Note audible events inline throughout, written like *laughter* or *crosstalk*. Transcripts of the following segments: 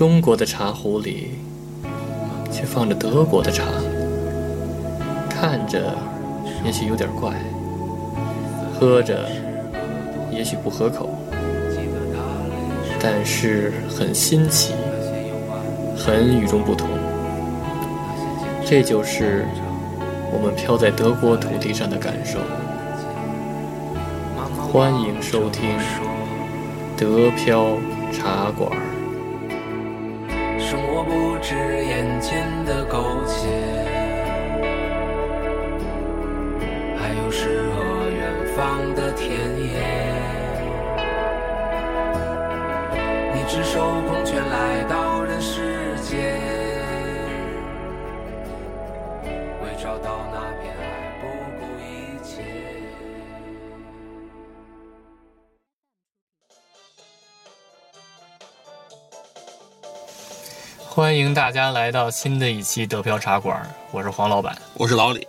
中国的茶壶里却放着德国的茶，看着也许有点怪，喝着也许不合口，但是很新奇，很与众不同。这就是我们飘在德国土地上的感受。欢迎收听德飘茶馆。是眼前的苟且，还有诗和远方的田野。你赤手空拳来到人世间，为找到那片爱不顾一切。欢迎大家来到新的一期德飘茶馆，我是黄老板。我是老李。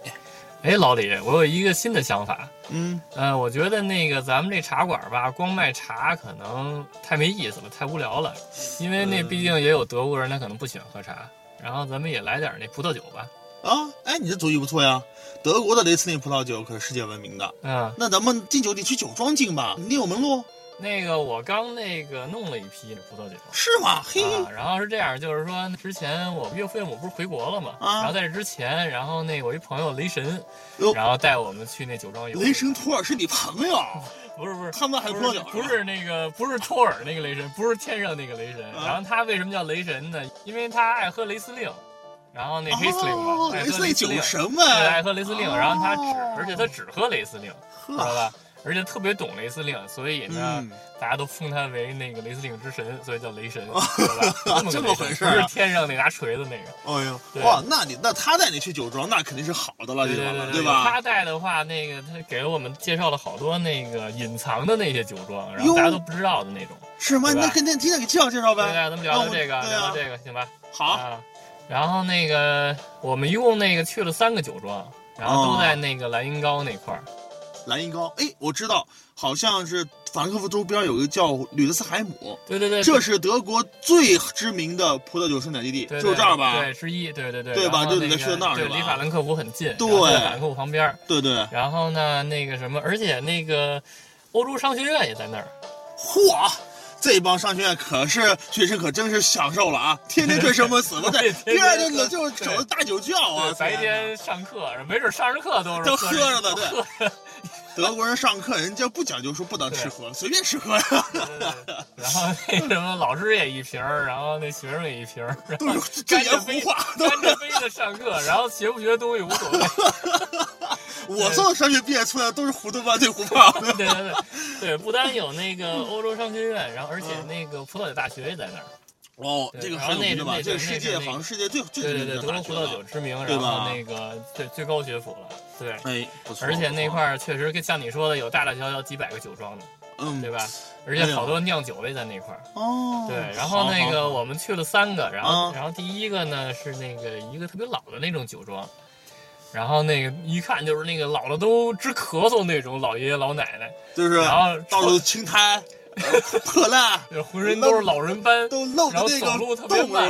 哎，老李，我有一个新的想法。嗯，呃，我觉得那个咱们这茶馆吧，光卖茶可能太没意思了，太无聊了。因为那毕竟也有德国人，他可能不喜欢喝茶。然后咱们也来点那葡萄酒吧。啊，哎，你这主意不错呀。德国的雷司令葡萄酒可是世界闻名的。嗯，那咱们进酒得去酒庄进吧，你有门路那个我刚那个弄了一批葡萄酒。是吗？嘿，啊，然后是这样，就是说之前我岳父岳母不是回国了嘛，啊然后在这之前，然后那我一朋友雷神，然后带我们去那酒庄游。雷神托尔是你朋友，*laughs* 不是不是，他们还不是葡萄酒不是那个不是托尔那个雷神，不是天上那个雷神。啊然后他为什么叫雷神呢？因为他爱喝雷司令，然后那黑司令嘛，哦，爱雷司令酒喝雷司令，神对，爱，喝雷司令。哦然后他只，而且他只喝雷司令，知道呵，吧？而且特别懂雷司令，所以呢，嗯大家都封他为那个雷司令之神，所以叫雷神？*laughs* 这么回事啊不是天上那拿锤子那个。哎呦，哇，那你那他带你去酒庄，那肯定是好的了，对这个对对吧？他带的话，那个他给了我们介绍了好多那个隐藏的那些酒庄，然后大家都不知道的那种。是吗？那肯定提前给介绍介绍呗。咱们聊聊这个，聊聊这个，行吧？好，啊，然后那个我们一共那个去了三个酒庄，然后都哦在那个莱茵高那块儿。蓝银高，哎，我知道，好像是法兰克福周边有一个叫吕德斯海姆，对对对，这是德国最知名的葡萄酒生产基地，对。就是这儿吧？对，之一，对对对，对吧？就你去那儿对，离法兰克福很近，对。法兰克福旁边。对对，然后呢，那个什么，而且那个欧洲商学院也在那儿。嚯！这帮商学院可是学生可真是享受了啊！*laughs* 天天对什么死不对，对第二天就就走的大酒窖啊，！白天上课，没准上着课都是都喝喝着呢对 *laughs* 德国人上课人家不讲究说不能吃喝，随便吃喝呀，对对对然后那什么，老师也一瓶儿，然后那学生也一瓶儿，*laughs* 都是这言胡话。干着杯的上课，然后学不学东西无所谓。我所有商学毕业出来都是糊涂半对胡胖。对对对对，不单有那个欧洲商学院，然后而且那个葡萄酒大学也在那儿。哦，对这个然后那很有名的吧？那这个世界那好像世界最最对对对，德国葡萄酒了。知名，然后那个最最高学府了。对，哎，不错。而且那块儿确实跟像你说的有大大小小几百个酒庄呢，嗯，对吧？而且好多酿酒的在那块儿。哦，对，然后那个我们去了三个，然后啊然后第一个呢是那个一个特别老的那种酒庄，然后那个一看就是那个老了都直咳嗽那种老爷爷老奶奶，就是然后到处青苔、呃破烂，*laughs* 浑身都是老人斑，都露着那然后走路特别慢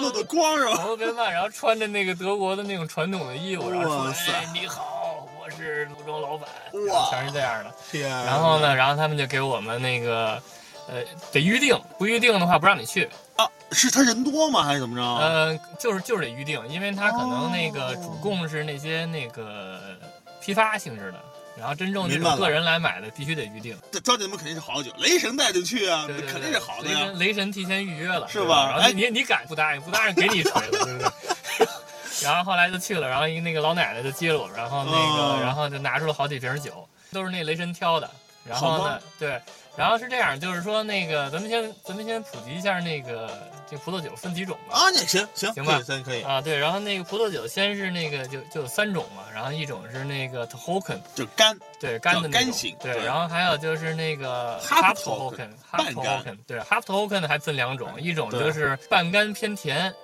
露的光是吧？*laughs* 走路特别慢，然后穿着那个德国的那种传统的衣服，然后说哇：“塞哎，你好，我是陆庄老板。”哇全是这样的。天啊，然后呢，然后他们就给我们那个，呃，得预定，不预定的话不让你去。啊，是他人多吗？还是怎么着？呃，就是就是得预定，因为他可能那个哦主供是那些那个批发性质的，然后真正这明白了种个人来买的必须得预定。这招姐们肯定是好酒，雷神带着去啊，对对对肯定是好的呀雷神。雷神提前预约了，是吧然后哎你你敢不答应？不答应给你锤了，*laughs* 对不对？然后后来就去了，然后一个那个老奶奶就接了我，然后那个，哦然后就拿出了好几瓶酒，都是那雷神挑的。然后呢对，然后是这样，就是说那个，咱们先咱们先普及一下那个这葡萄酒分几种吧。啊，那行行行吧。可以可以，啊，对，然后那个葡萄酒先是那个就就有三种嘛，然后一种是那个 Tohoken，就干对干的那种干型对，然后还有就是那个 Half Tohoken，Tohoken，Half 半干 Tohoken，对，Half Tohoken 还分两种，一种就是半干偏甜，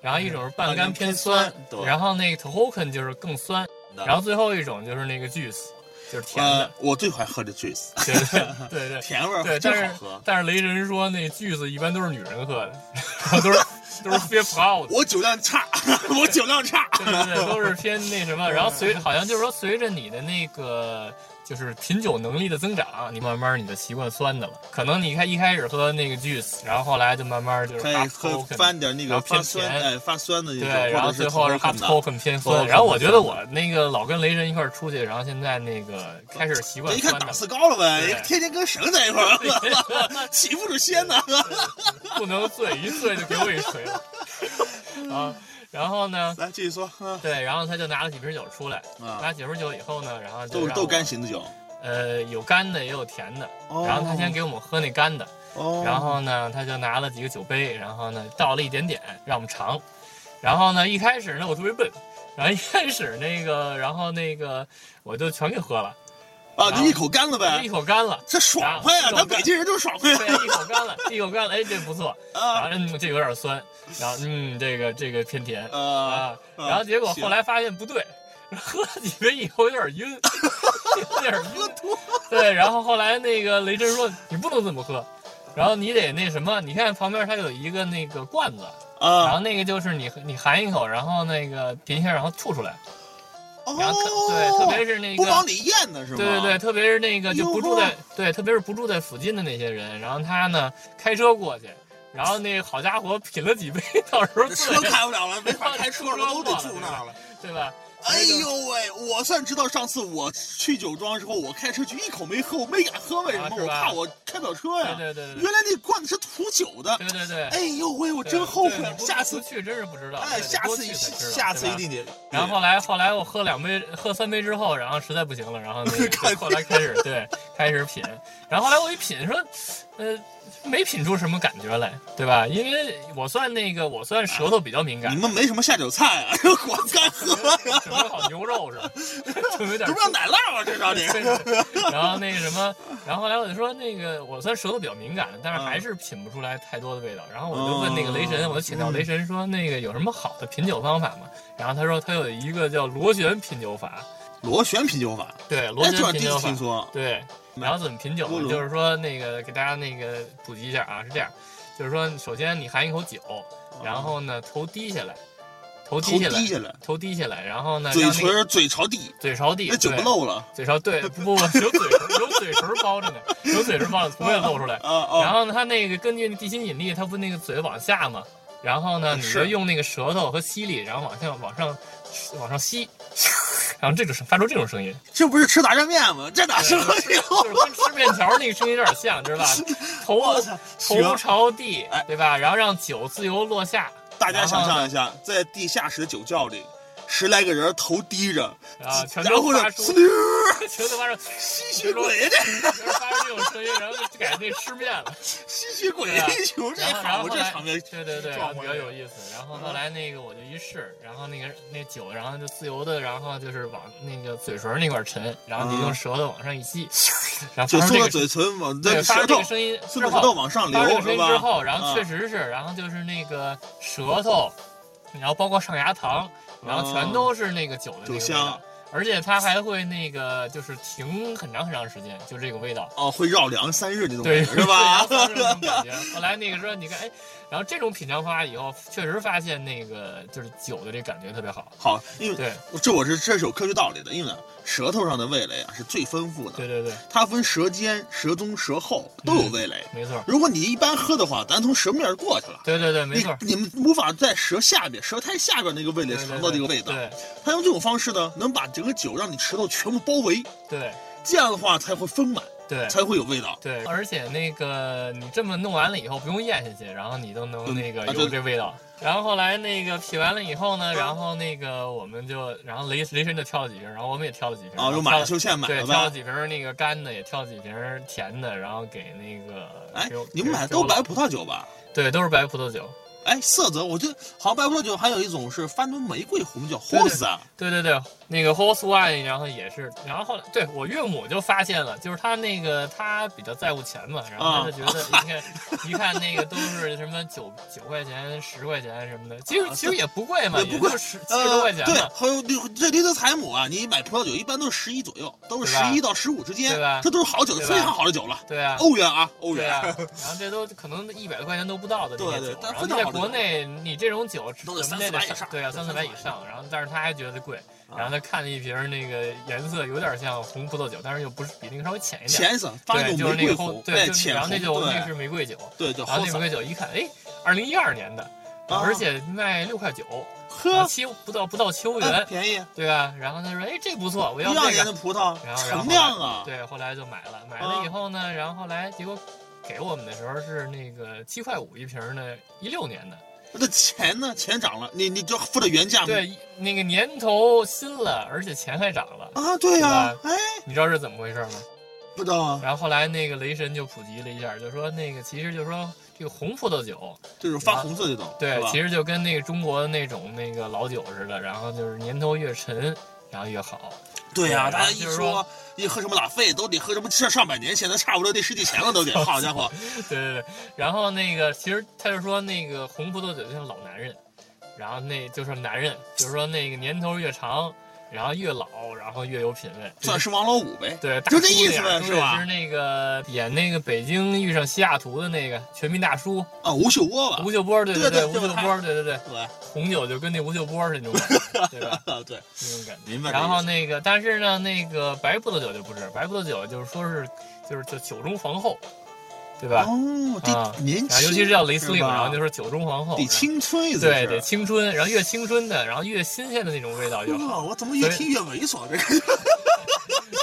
然后一种是半干偏酸然后那个 Tohoken 就是更酸，然后最后一种就是那个 juice，就是甜的呃，，我最喜欢喝的 juice，*laughs* 对对对对。甜味儿对，但是。但是雷神说那 juice 一般都是女人喝的，都是都是偏 proud。我酒量差，我酒量差。对对对，都是偏那什么，然后随好像就是说随着你的那个就是品酒能力的增长，你慢慢你的习惯酸的了。可能你看一开始喝那个 juice，然后后来就慢慢就是可以 hot 喝翻点那个发酸，甜哎，发酸的那对，然后最后是 hot token 的 token 偏酸。然后我觉得我那个老跟雷神一块儿出去，然后现在那个开始习惯一看档，次高了呗，天天跟神在一块儿，*laughs* 起不住先呢。*laughs* 不能醉，一醉就给我一锤了 *laughs* 啊。然后呢，来继续说，啊对，然后他就拿了几瓶酒出来，啊拿几瓶酒以后呢，然后就让我都是豆干型的酒。呃，有干的也有甜的，哦。然后他先给我们喝那干的，哦。然后呢，他就拿了几个酒杯，然后呢倒了一点点让我们尝，然后呢一开始呢我特别笨，然后一开始那个，然后那个我就全给喝了，啊，就一口干了呗一，口干了，这爽快啊！咱北京人就是爽快对，一口干了，一口干了，哎，这不错，啊后嗯这有点酸，然后嗯这个这个偏甜啊啊，然后结果后来发现不对。*laughs* 喝了几杯以后有点晕，有点晕。对，然后后来那个雷震说你不能这么喝，然后你得那什么，你看旁边它有一个那个罐子，然啊后那个就是你你含一口，然后那个停一下，然后吐出来。哦然后特对，特别是那个不帮你验的是吗？对对对，特别是那个就不住在对，特别是不住在附近的那些人，然后他呢开车过去，然后那个好家伙品了几杯，到时候车开不了了，没法开车了，都得住那儿了。对吧？哎呦喂！我算知道，上次我去酒庄的时候，我开车去一口没喝，我没敢喝，为什么？啊我怕我开不了车呀。对对对对原来那罐子是吐酒的。对对对。哎呦喂！我真后悔下次去真是不知道，哎，下次下次一定得。然后后来后来我喝两杯，喝三杯之后，然后实在不行了，然后那个看后来开始对开始品，然后后来我一品说，呃，没品出什么感觉来，对吧？因为我算那个我算舌头比较敏感你，们没什么下酒菜啊，*laughs* 光干喝呀，*laughs* 准备好牛肉是吧？准备点这 *laughs* 不要奶酪啊，至少你。然后那个什么，然后后来我就说那个我算舌头比较敏感，但是还是品不出来太多的味道。然后我就问那个雷神，我就请教雷神说那个有什么好的品酒方法吗？然后他说他有一个叫螺旋品酒法，螺旋品酒法，对，螺旋品酒法。对，然后怎么品酒呢？就是说那个给大家那个普及一下啊，是这样，就是说首先你含一口酒，然后呢头低下来，头低下来，头低下来，然后呢嘴唇嘴朝地，嘴朝地，那酒不对漏了。嘴朝对，*laughs* 不不不，有嘴唇有嘴唇包着呢，有嘴唇包着，不会露出来。啊啊！然后呢，它那个根据地心引力，它不那个嘴往下嘛？然后呢，你就用那个舌头和吸力，然后往下往上往上吸，*laughs* 然后这种发出这种声音，这不是吃炸酱面吗？这哪是喝酒？就是跟吃面条那个声音有点像，知道吧？*laughs* 头啊！头，朝地哎，对吧？然后让酒自由落下，大家想象一下，在地下室的酒窖里，十来个人头低着，然后全然后呢，都呲溜全都发出吸血鬼呀，这就是发出这种声音，然后就改那吃面了。*laughs* 吸血鬼对啊球，这这场面对对对，比较有意思。然后后来那个我就一试，然后那个那酒，然后就自由的，然后就是往那个嘴唇那块儿沉，然后你用舌头往上一吸，*laughs* 然后就送到发出这个嘴唇往对，舌头声音舌之后头往上流是吧？音之后，然后啊确实是，然后就是那个舌头，然后包括上牙膛，然后全都是那个酒的那个味酒香道。而且它还会那个，就是停很长很长时间，就这个味道。哦，会绕梁三日那种对，感觉是吧？种感觉。后来那个说，你看，哎，然后这种品尝方法以后，确实发现那个就是酒的这感觉特别好。好，因为对，这我是这是有科学道理的，因为呢，舌头上的味蕾啊是最丰富的，对对对，它分舌尖、舌中、舌后都有味蕾。没错，如果你一般喝的话，咱从舌面过去了。对对对，没错。你你们无法在舌下边、舌苔下边那个味蕾尝到这个味道。对他用这种方式呢，能把整个酒让你舌头全部包围，对这样的话才会丰满，对才会有味道。对，而且那个你这么弄完了以后，不用咽下去，然后你都能嗯那个有这味道。然后后来那个品完了以后呢，然后那个我们就，然后雷雷神就挑了几瓶，然后我们也挑了几瓶，啊，然后挑了就买了就现买对，挑了。几瓶那个干的，也挑了几瓶甜的，然后给那个哎你们买给我都白葡萄酒吧？对，都是白葡萄酒。哎，色泽我觉得好像白葡萄酒还有一种是翻成玫瑰红酒 horse 啊，对对对，那个 horse wine，然后也是，然后后来对我岳母就发现了，就是他那个他比较在乎钱嘛，然后他就觉得你看、一看那个都是什么九九块钱、十块钱什么的，其实其实也不贵嘛，也不贵十七十多块钱呃。对，，还有这这雷德采姆啊，你买葡萄酒一般都是十一左右，都是十一到十五之间对吧，这都是好酒，非常好的酒了。对啊，欧元啊，欧元啊，*laughs* 然后这都可能一百多块钱都不到的这些酒，对对但然后国内你这种酒都得怎么也得三四百以上对啊，三四百以上，然后但是他还觉得贵，然后他看了一瓶那个颜色有点像红葡萄酒，但是又不是比那个稍微浅一点，浅色发对，就是那个红，对，就浅然后那，就那是玫瑰酒，对对，然后那玫瑰酒一看，哎，二零一二年的，啊。而且卖六块九，呵。七不到不到秋哎元，便宜，对吧？然后他说，哎，这不错，我要这一二年的个，葡萄然后然后陈酿啊，对，后来就买了，买了以后呢，然后后来结果给我们的时候是那个七块五一瓶的，一六年的，那钱呢？钱涨了，你你就付的原价吗？对，那个年头新了，而且钱还涨了，啊，对呀，哎，你知道是怎么回事吗？不知道啊，然后后来那个雷神就普及了一下，就说那个其实就是说这个红葡萄酒。就是发红色这种，对其实就跟那个中国的那种那个老酒似的，然后就是年头越沉，然后越好。对呀，对大家一就是说说一喝什么拉菲，都得喝什么上上百年前的，差不多得十几前了，都得，*laughs* 好家伙，*laughs* 对对对，然后那个其实他就说那个红葡萄酒就像老男人，然后那就是男人，就是说那个年头越长，然后越老，然后越有品位。算是王老五呗，对，大就这意思呗，是吧就是？那个演那个北京遇上西雅图的那个全民大叔啊，吴秀波吧吴，秀波，对对对，吴秀波，对对对，对，红酒就跟那吴秀波是那种感觉，对吧？啊 *laughs* 对，那种感觉。明白。然后那个，但是呢，那个白葡萄酒就不是，白葡萄酒就是说是就是就酒中皇后，对吧？哦，年轻，尤其是叫雷司令，吧然后就是酒中皇后，得青春，对对，青春，然后越青春的，然后越新鲜的那种味道就好。我怎么越听越猥琐？这个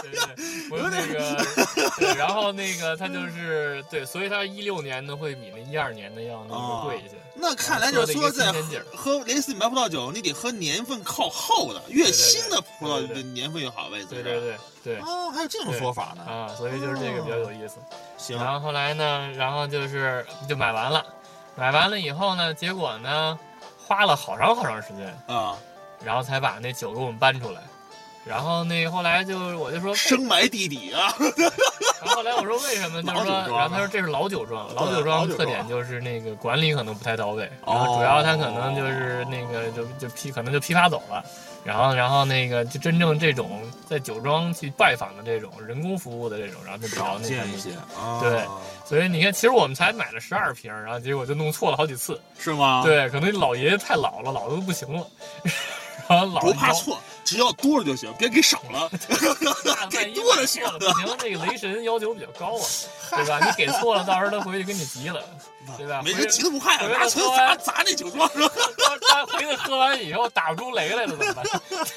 对对对，我那个，*laughs* 对，然后那个他就是对，所以他一六年的会比那一二年的要那个贵一些。那看来就是说，在喝雷司令白葡萄酒，你得喝年份靠后的，越新的葡萄对对的年份越好，位置。对对对对哦，还有这种说法呢。啊，所以就是这个比较有意思。行，然后后来呢，然后就是就买完了，买完了以后呢，结果呢，花了好长好长时间，啊，然后才把那酒给我们搬出来。然后那后来就我就说，*laughs* 深埋地底啊。*laughs* 然后后来我说为什么？就是说，然后他说这是老酒庄，老酒庄特点就是那个管理可能不太到位，哦然后主要他可能就是那个就就批可能就批发走了。然后，然后那个就真正这种在酒庄去拜访的这种人工服务的这种，然后就比较那些，啊对所以你看，其实我们才买了十二瓶，然后结果就弄错了好几次。是吗？，对，可能老爷爷太老了，老的都不行了。*laughs* 然后老不怕错，只要多了就行，别给少了，*laughs* *laughs* 给多了行不行，这个雷神要求比较高啊，*laughs* 对吧？你给错了，到时候他回去跟你急了，对吧？没人急都不怕呀，回来拿锤喝完砸砸那酒庄是吧？他回去喝完以后打不出雷来了怎么办？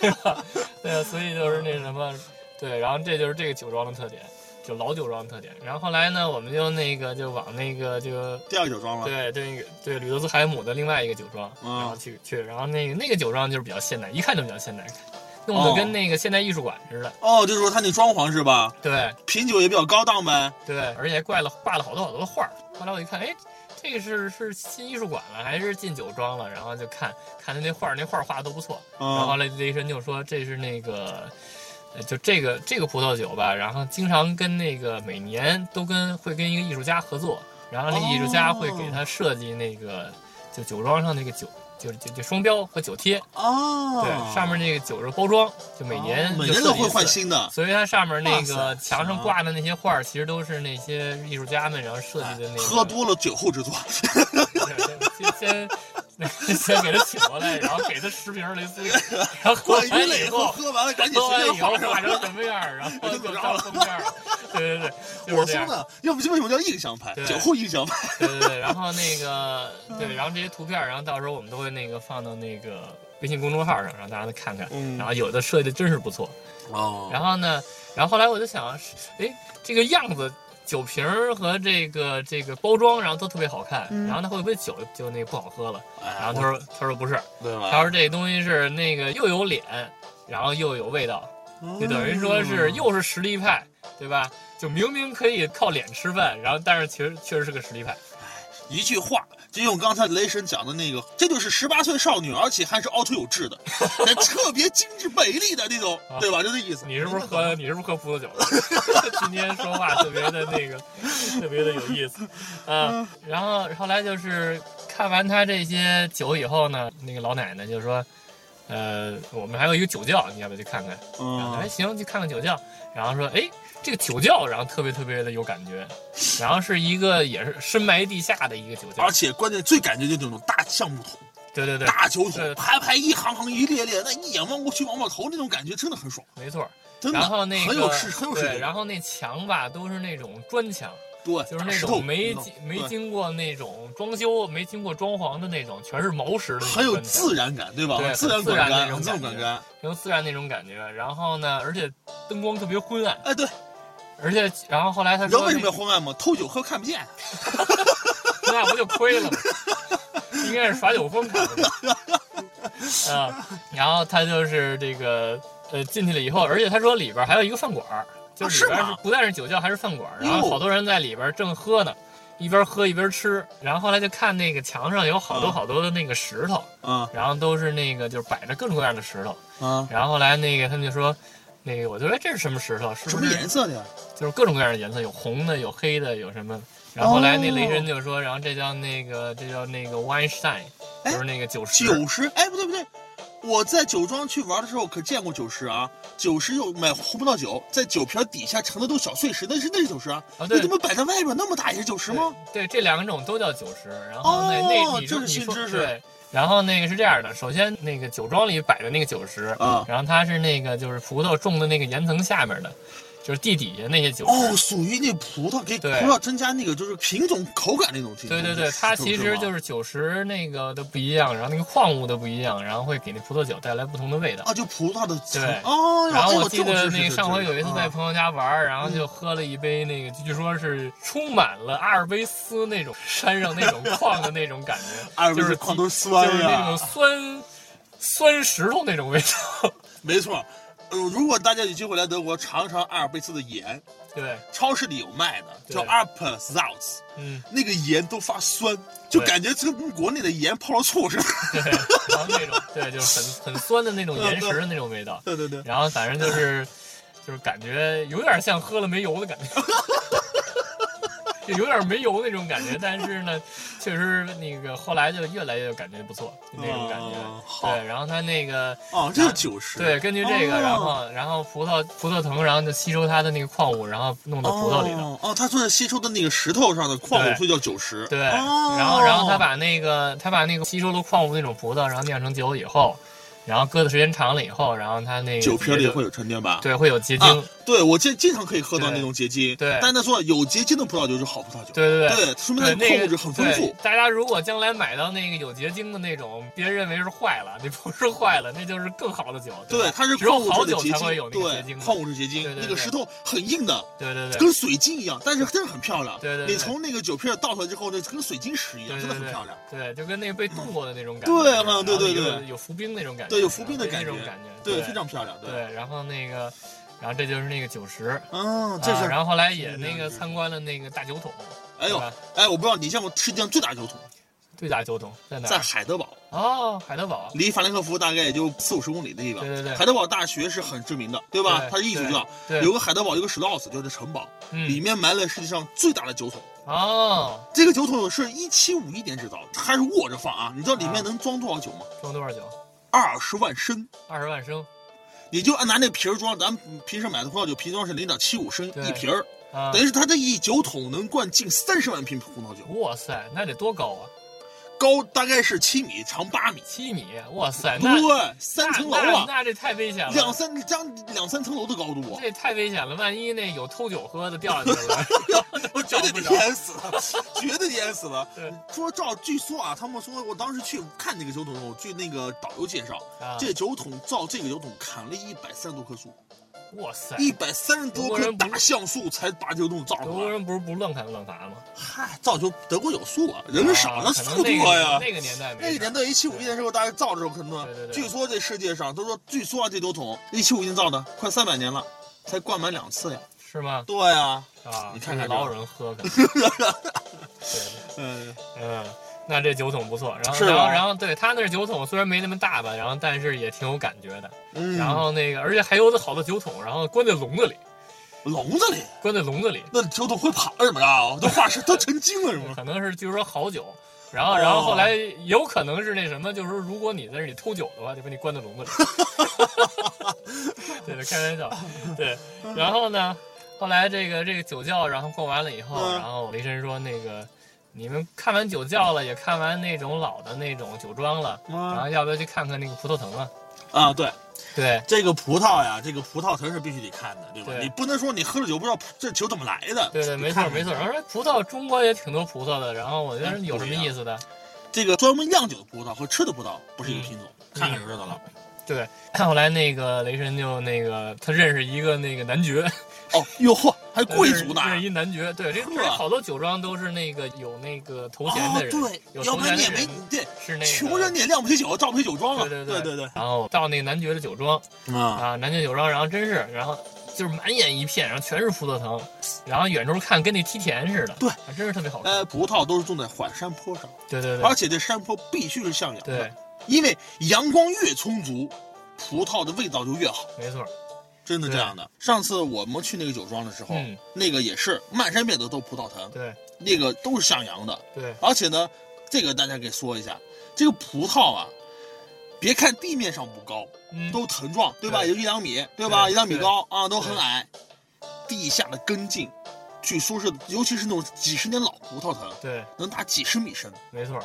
对吧？对啊，所以就是那什么，对，然后这就是这个酒庄的特点，就老酒庄的特点。然后后来呢，我们就那个就往那个就第二个酒庄了，对对对，吕德斯海姆的另外一个酒庄，嗯然后去去，然后那个那个酒庄就是比较现代，一看就比较现代，弄得跟那个现代艺术馆似的。哦，就是说他那装潢是吧？对品酒也比较高档呗。对，而且还挂了挂了好多好多的画儿。后来我一看，哎，这个是是新艺术馆了还是进酒庄了？然后就看看他那画儿，那画儿画的都不错。然后来雷神就说这是那个。呃就这个这个葡萄酒吧，然后经常跟那个每年都跟会跟一个艺术家合作，然后那个艺术家会给他设计那个就酒庄上那个酒就就就双标和酒贴，哦，对，上面那个酒是包装，就每年哦每年都会换新的。所以它上面那个墙上挂的那些画儿，其实都是那些艺术家们然后设计的那个。喝多了酒后之作，对先先先给他请过来，然后给他十瓶雷司令，然后喝我完了以后，喝完了赶紧随喝完以后便画画成什么样儿，然后就照封面儿。对对对。*laughs* 我说呢，要不为什么叫印象派？对酒后印象派。对对对，然后那个对，*laughs* 然后这些图片，然后到时候我们都会那个放到那个微信公众号上，让大家看看。嗯然后有的设计的真是不错。哦然后呢，然后后来我就想，哎，这个样子。酒瓶儿和这个这个包装，然后都特别好看，嗯然后他会不会酒就那个不好喝了？哎然后他说他说不是，对吧？他说这东西是那个又有脸，然后又有味道，就等于说是又是实力派，对吧？就明明可以靠脸吃饭，然后但是其实确实是个实力派。一句话就用刚才雷神讲的那个，这就是十八岁少女，而且还是凹凸有致的，*laughs* 特别精致美丽的那种，对吧？就那意思。你是不是喝？你是不是喝葡萄酒了？*laughs* 今天说话特别的那个，*laughs* 特别的有意思啊。然后后来就是看完他这些酒以后呢，那个老奶奶就说。呃，我们还有一个酒窖，你要不要去看看？嗯，哎，行，去看看酒窖。然后说，哎，这个酒窖，然后特别特别的有感觉。然后是一个也是深埋地下的一个酒窖，而且关键最感觉就那种大橡木桶，对对对，大酒桶，排排一行行一列列，那一眼望过去，望望头那种感觉真的很爽。没错，真的，然后那个很有势，很有势。然后那墙吧都是那种砖墙。对，就是那种没经没经过那种装修、没经过装潢的那种，全是毛石的，很有自然感，对吧？对，自然自然那种感觉，很有自然那种感觉。然后呢，而且灯光特别昏暗。哎，对，而且然后后来他说，人为什么要昏暗吗？偷酒喝看不见，*laughs* 那不就亏了吗？*laughs* 应该是耍酒疯的。*laughs* 啊，然后他就是这个呃进去了以后，而且他说里边还有一个饭馆。就是里边是不但是酒窖还是饭馆，然后好多人在里边正喝呢，一边喝一边吃。然后后来就看那个墙上有好多好多的那个石头，嗯，然后都是那个就是摆着各种各样的石头，嗯。然后后来那个他们就说，那个我就说这是什么石头？什么颜色的？就是各种各样的颜色，有红的，有黑的，有什么？然后后来那雷神就说，然后这叫那个这叫那个 wine stein，就是那个九十。九十？哎，不对不对。我在酒庄去玩的时候可见过九十啊，九十又买红葡萄酒，在酒瓶底下盛的都小碎石，那是那是九十啊。啊，对，怎么摆在外边那么大也是九十吗？对，这两种都叫九十。然后那那你这是新知识。对，然后那个是这样的，首先那个酒庄里摆的那个酒石啊，然后它是那个就是葡萄种的那个岩层下面的。就是地底下那些酒哦，属于那葡萄给葡萄增加那个就是品种口感那种。对对对，它其实就是酒石那个的不一样，然后那个矿物的不一样，然后会给那葡萄酒带来不同的味道。啊，就葡萄的对哦。然后我记得那个上回有一次在朋友家玩，然后就喝了一杯那个，据说是充满了阿尔卑斯那种山上那种矿的那种感觉，*laughs* 就是矿都酸就是那种酸酸石头那种味道。没错。呃，如果大家有机会来德国尝尝阿尔卑斯的盐，对，超市里有卖的，叫 Alp Salz，嗯，那个盐都发酸，就感觉这跟国内的盐泡了醋似的，对，然后那种，对，就是很很酸的那种岩石的那种味道，*laughs* 对对对，然后反正就是，就是感觉有点像喝了没油的感觉。*laughs* 就有点没油那种感觉，但是呢，确实那个后来就越来越感觉不错，那种感觉。对，然后它那个哦，这是酒石。对，根据这个，然后然后葡萄葡萄藤，然后就吸收它的那个矿物，然后弄到葡萄里头。哦，它是吸收的那个石头上的矿物，所以叫九十。对，然后然后他把那个他把那个吸收了矿物那种葡萄，然后酿成酒以后。然后搁的时间长了以后，然后它那个酒瓶里会有沉淀吧？对，会有结晶。对，我经经常可以喝到那种结晶。对，但他说有结晶的葡萄酒是好葡萄酒。对对对，说明它矿物质很丰富。大家如果将来买到那个有结晶的那种，别人认为是坏了，那不是坏了，那就是更好的酒。对，它是只有好酒才会有那个结晶。矿物质结晶，那个石头很硬的。对对对，跟水晶一样，但是真的很漂亮。对对，你从那个酒瓶倒出来之后，那跟水晶石一样，真的很漂亮。对，就跟那个被冻过的那种感觉。对，嗯，对对对，有浮冰那种感觉。对，有浮冰的感觉。感觉对，非常漂亮。对，然后那个，然后这就是那个酒石，嗯，这是。然后后来也那个参观了那个大酒桶。哎呦，哎，我不知道你见过世界上最大酒桶？最大酒桶在哪？在海德堡。哦，海德堡，离法兰克福大概也就四五十公里的地方。对对对。海德堡大学是很知名的，对吧？它是艺术教。对。有个海德堡，有个史道斯，就是城堡，里面埋了世界上最大的酒桶。哦。这个酒桶是一七五一年制造，还是握着放啊。你知道里面能装多少酒吗？装多少酒？二十万升。二十万升。你就按拿那瓶装，咱平时买的葡萄酒瓶装是零点七五升一瓶儿，等于是它这一酒桶能灌进三十万瓶葡萄酒。哇塞，那得多高啊！高大概是七米，长八米。七米，哇塞，对，三层楼啊，那这太危险了。两三将两三层楼的高度啊，这太危险了。万一那有偷酒喝的掉下去了，*laughs* 我绝对淹死了，*laughs* 绝对淹死了。对，说照据说啊，他们说我当时去看那个酒桶据那个导游介绍，这酒桶造这个酒桶砍了一百三十多棵树。哇塞，一百三十多棵大橡树才把这个东西造出来。德国人不是不愣砍愣伐吗？嗨，造就德国有树啊，人少那树多呀。那个年代，那个年代一七五一年时候，大家造的时候可能，据说这世界上都说，据说啊，这酒桶一七五一年造的，快三百年了，才灌满两次呀。是吗？对呀。啊，你看看老有人喝。*laughs* 对，嗯嗯。那这酒桶不错。然后，然后，然后，对他那酒桶虽然没那么大吧，然后但是也挺有感觉的。嗯，然后那个，而且还有的好多酒桶，然后关在笼子里，笼子里，关在笼子里，那酒桶会跑是怎么着？都化石都成精了是吗？*laughs* 可能是就是说好酒。然后，哦然后后来有可能是那什么，就是说如果你在这里偷酒的话，就把你关在笼子里。对 *laughs* 对，开玩笑。对，然后呢，后来这个这个酒窖，然后过完了以后，嗯然后雷神说那个。你们看完酒窖了，也看完那种老的那种酒庄了，然后要不要去看看那个葡萄藤啊？啊，对，对这个葡萄呀，这个葡萄藤是必须得看的，对吧？对你不能说你喝了酒不知道这酒怎么来的。对对，没错没错。然后说葡萄，中国也挺多葡萄的，然后我觉得有什么意思的？这个专门酿酒的葡萄和吃的葡萄不是一个品种，看看就知道了。对，看后来那个雷神就那个他认识一个那个男爵，哦，哟嚯，还贵族呢。认识一男爵，对，这这好多酒庄都是那个有那个头衔的人，哦、对，要不然你也没对，是那个穷人你也酿不起酒，造不起酒庄啊。对对对对。然后到那个男爵的酒庄啊啊，男爵酒庄，然后真是，然后就是满眼一片，然后全是葡萄藤，然后远处看跟那梯田似的，对，真是特别好看。呃，葡萄都是种在缓山坡上，对对对，而且这山坡必须是向阳的，对，因为阳光越充足，葡萄的味道就越好。没错。真的这样的。上次我们去那个酒庄的时候，嗯、那个也是漫山遍野都葡萄藤，对，那个都是向阳的，对。而且呢，这个大家给说一下，这个葡萄啊，别看地面上不高，嗯、都藤状，对吧？对有一两米，对吧？对一两米高啊，都很矮。地下的根茎，据说是，尤其是那种几十年老葡萄藤，对，能达几十米深。没错。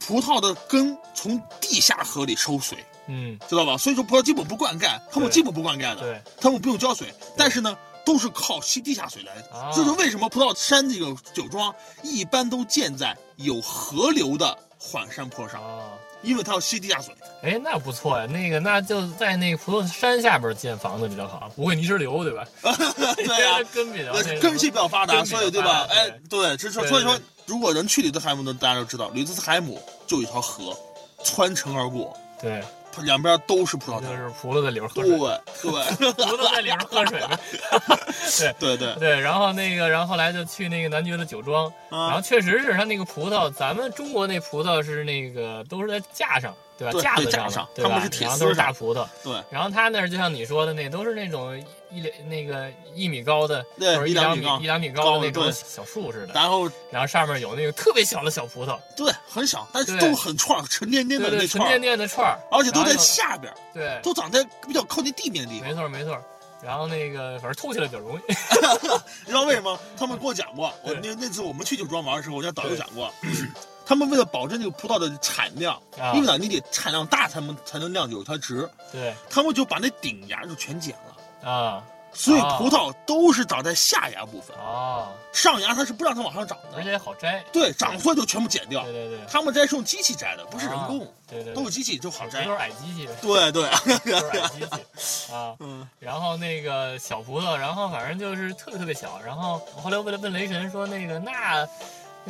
葡萄的根从地下河里抽水。嗯，知道吧？所以说葡萄基本不灌溉，他们基本不灌溉的，对，他们不用浇水，但是呢，都是靠吸地下水来。啊、这就是为什么葡萄山这个酒庄一般都建在有河流的缓山坡上，啊、因为它要吸地下水。哎，那不错呀，那个那就在那个葡萄山下边建房子比较好，不会泥石流，对吧？*laughs* 对呀、啊，根比较根系比较发达，所以对吧？哎，对，这是所以说，如果人去吕兹海姆的，大家都知道，吕兹海姆就有一条河穿城而过。对。两边都是葡萄藤，就是葡萄在里边喝水，对对，*laughs* 葡萄在里边喝水，*laughs* 对对对对。然后那个，然后后来就去那个男爵的酒庄，啊、然后确实是他那个葡萄，咱们中国那葡萄是那个都是在架上，对吧？对架子上，对吧？他们是铁丝，都是大葡萄。对。然后他那儿就像你说的那，都是那种一两那个一米高的，对，或者一两米一两米高的那种小树似的。然后，然后上面有那个特别小的小葡萄，对，很小，但是都很串，沉甸甸的那沉甸甸的串儿，而且都在下边，对，都长在比较靠近地面的地方。没错没错。然后那个反正吐起来比较容易，*laughs* 你知道为什么？他们跟我讲过，我那那次我们去酒庄玩的时候，我家导游讲过，*clears throat* 他们为了保证这个葡萄的产量，啊、因为呢你得产量大才能才能酿酒它值，对，他们就把那顶芽就全剪了。啊。所以葡萄都是长在下牙部分啊，上牙它是不让它往上长的，而且好摘。对，长出来就全部剪掉。对对对，他们摘是用机器摘的，不是人工。对对，都是机器就好摘。*laughs* 都是矮机器。对对，都是矮机器啊。*laughs* 嗯。然后那个小葡萄，然后反正就是特别特别小。然后我后来为了问雷神说那个那。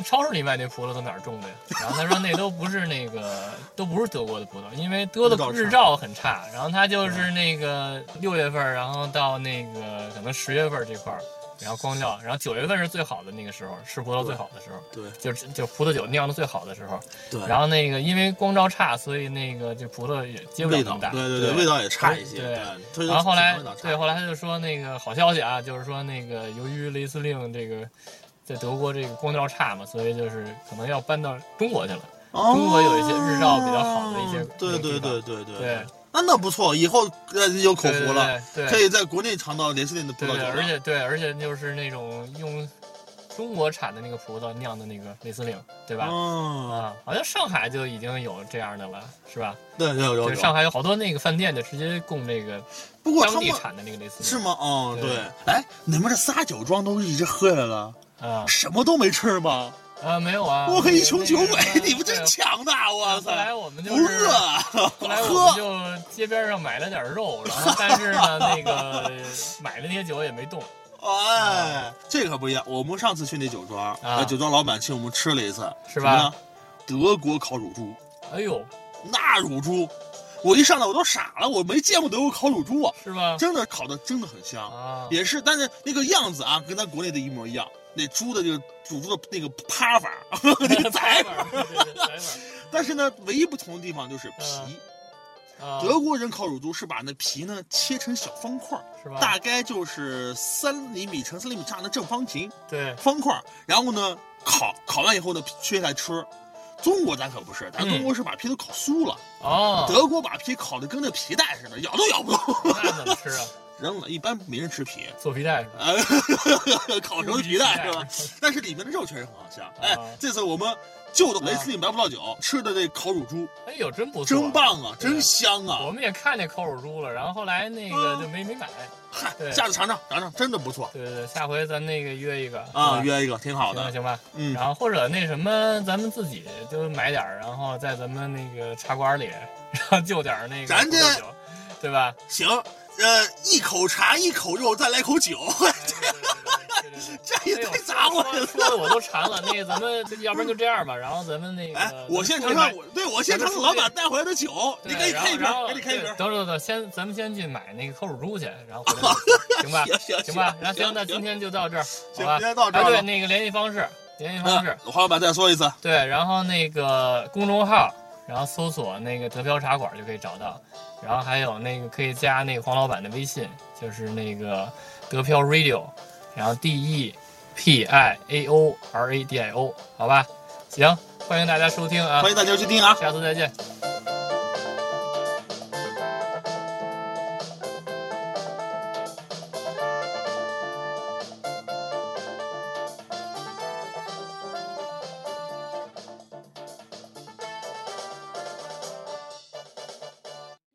超市里卖那葡萄都哪儿种的呀？然后他说那都不是那个，都不是德国的葡萄，因为德的日照很差。然后他就是那个六月份，然后到那个可能十月份这块儿，然后光照，然后九月份是最好的那个时候，吃葡萄最好的时候。对，就是就葡萄酒酿的最好的时候。对。然后那个因为光照差，所以那个这葡萄也结不了那么大。对对对，味道也差一些。对。然后后来，对，后来他就说那个好消息啊，就是说那个由于雷司令这个。在德国这个光照差嘛，所以就是可能要搬到中国去了。哦、中国有一些日照比较好的一些，对对对对对对。那那不错，以后呃有口福了，对可以在国内尝到雷司令的葡萄酒对，而且对，而且就是那种用中国产的那个葡萄酿的那个雷司令，对吧？嗯啊，好像上海就已经有这样的了，是吧？对，有有对，上海有好多那个饭店就直接供那个，不过当地产的那个雷司令是吗？哦，对。哎，你们这仨酒庄都一直喝下来了。啊，什么都没吃吗？啊，没有啊！我一穷九鬼，你们真强大！哇塞！后来我们就不饿，后来我们就街边上买了点肉，然后 *laughs* 但是呢，那个买的那些酒也没动。哎，这可不一样。我们上次去那酒庄，啊，酒庄老板请我们吃了一次，是吧？德国烤乳猪。哎呦，那乳猪，我一上来我都傻了，我没见过德国烤乳猪啊，是吧？真的烤的真的很香，啊，也是，但是那个样子啊，跟咱国内的一模一样。那猪的这个乳猪的那个趴法，*laughs* 那个 *laughs* 宰法，但是呢，唯一不同的地方就是皮。啊，德国人烤乳猪是把那皮呢切成小方块，是吧？大概就是三厘米乘三厘米这样的正方形对，方块，然后呢烤烤完以后呢切下来吃。中国咱可不是，咱中国是把皮都烤酥了，哦，德国把皮烤的跟那皮带似的，咬都咬不动，那怎么吃啊？扔了。一般没人吃皮，做皮带是吧？呃，*laughs* 烤熟的皮带是吧？*laughs* 但是里面的肉确实很好香。哎啊，这次我们就的雷司令白葡萄酒吃的这烤乳猪，哎呦，真不错，真！棒啊，真香啊我啊！们也看见烤乳猪了，然后后来那个就没没买。嗨对，下次尝尝尝尝，真的不错对对对，下回咱那个约一个啊，约一个挺好的。行吧。嗯，然后或者那什么，咱们自己就买点儿，然后在咱们那个茶馆里，然后就点儿那个咱这酒，对吧？行，呃，一口茶一口肉，再来口酒，这也太杂货了。说的我都馋了。那个咱们要不然就这样吧，然后咱们那个，我先尝尝，对我先尝尝老板带回来的酒，你对赶紧开一瓶然后，赶紧开一瓶。等等等，先咱们先去买那个烤乳猪去，然后行吧？行吧，那行，那今天就到这儿，好吧？今天到这儿，对，那个联系方式，联系方式花，，老板再说一次，对，然后那个公众号，然后搜索那个德飘茶馆就可以找到，然后还有那个可以加那个黄老板的微信，就是那个德飘 Radio，然后 D E P I A O R A D I O，好吧？行，欢迎大家收听啊欢，迎大家去听啊。下次再见。